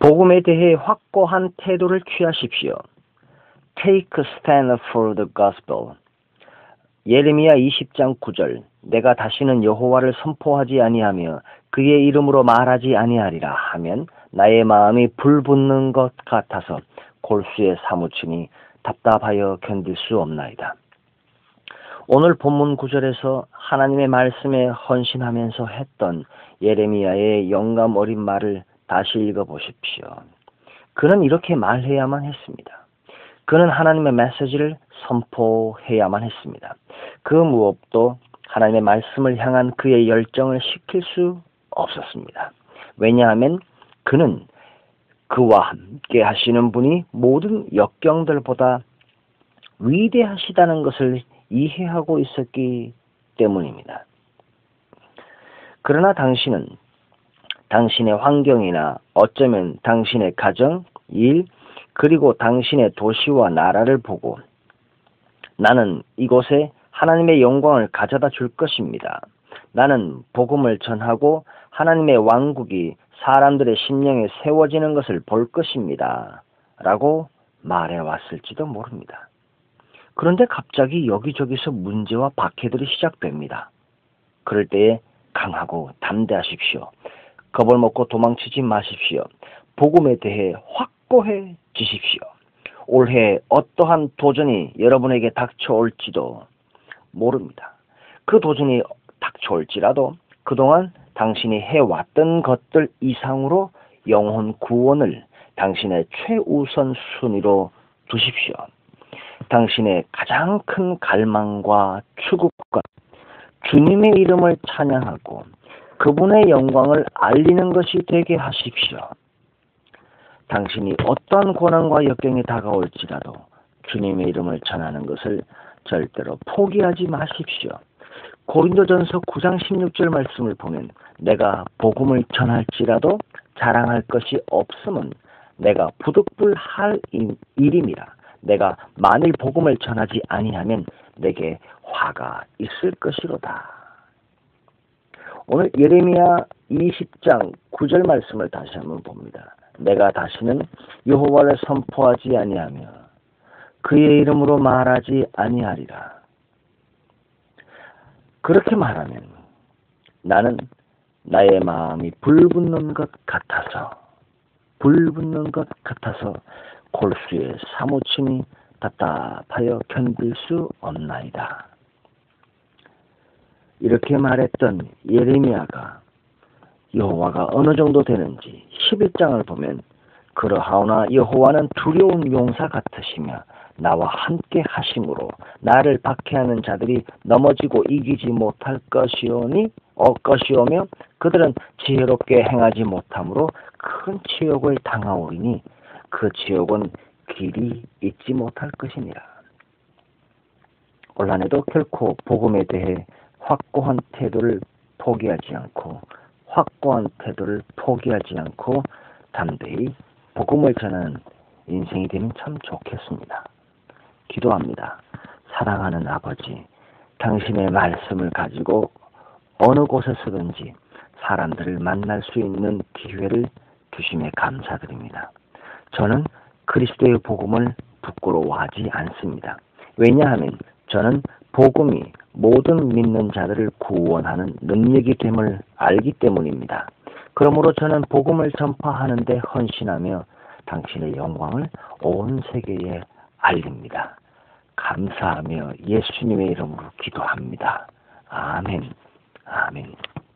복음에 대해 확고한 태도를 취하십시오. Take stand for the gospel. 예레미야 20장 9절 내가 다시는 여호와를 선포하지 아니하며 그의 이름으로 말하지 아니하리라 하면 나의 마음이 불붙는 것 같아서 골수에 사무치니 답답하여 견딜 수 없나이다. 오늘 본문 구절에서 하나님의 말씀에 헌신하면서 했던 예레미야의 영감 어린 말을 다시 읽어 보십시오. 그는 이렇게 말해야만 했습니다. 그는 하나님의 메시지를 선포해야만 했습니다. 그 무엇도 하나님의 말씀을 향한 그의 열정을 식힐 수 없었습니다. 왜냐하면 그는 그와 함께 하시는 분이 모든 역경들보다 위대하시다는 것을 이해하고 있었기 때문입니다. 그러나 당신은 당신의 환경이나 어쩌면 당신의 가정, 일, 그리고 당신의 도시와 나라를 보고 나는 이곳에 하나님의 영광을 가져다 줄 것입니다. 나는 복음을 전하고 하나님의 왕국이 사람들의 심령에 세워지는 것을 볼 것입니다. 라고 말해왔을지도 모릅니다. 그런데 갑자기 여기저기서 문제와 박해들이 시작됩니다. 그럴 때에 강하고 담대하십시오. 겁을 먹고 도망치지 마십시오. 복음에 대해 확고해지십시오. 올해 어떠한 도전이 여러분에게 닥쳐올지도 모릅니다. 그 도전이 닥쳐올지라도 그동안 당신이 해왔던 것들 이상으로 영혼 구원을 당신의 최우선 순위로 두십시오. 당신의 가장 큰 갈망과 추구가 주님의 이름을 찬양하고 그분의 영광을 알리는 것이 되게 하십시오. 당신이 어떠한 고난과 역경이 다가올지라도 주님의 이름을 전하는 것을 절대로 포기하지 마십시오. 고린도전서 9장 16절 말씀을 보면 내가 복음을 전할지라도 자랑할 것이 없음은 내가 부득불할 일임이라. 내가 만일 복음을 전하지 아니하면 내게 화가 있을 것이로다. 오늘 예레미야 20장 9절 말씀을 다시 한번 봅니다. 내가 다시는 여호와를 선포하지 아니하며 그의 이름으로 말하지 아니하리라. 그렇게 말하면 나는 나의 마음이 불붙는 것 같아서 불붙는 것 같아서 골수에 사무침이 답답하여 견딜 수 없나이다. 이렇게 말했던 예레미야가 여호와가 어느 정도 되는지 11장을 보면 그러하오나 여호와는 두려운 용사 같으시며 나와 함께 하심으로 나를 박해하는 자들이 넘어지고 이기지 못할 것이오니 어 것이오며 그들은 지혜롭게 행하지 못함으로 큰 치욕을 당하오리니 그 지옥은 길이 잊지 못할 것이니라. 올한해도 결코 복음에 대해 확고한 태도를 포기하지 않고 확고한 태도를 포기하지 않고 담대히 복음을 전하는 인생이 되면 참 좋겠습니다. 기도합니다. 사랑하는 아버지, 당신의 말씀을 가지고 어느 곳에서든지 사람들을 만날 수 있는 기회를 주심에 감사드립니다. 저는 그리스도의 복음을 부끄러워하지 않습니다. 왜냐하면 저는 복음이 모든 믿는 자들을 구원하는 능력이 됨을 알기 때문입니다. 그러므로 저는 복음을 전파하는데 헌신하며 당신의 영광을 온 세계에 알립니다. 감사하며 예수님의 이름으로 기도합니다. 아멘. 아멘.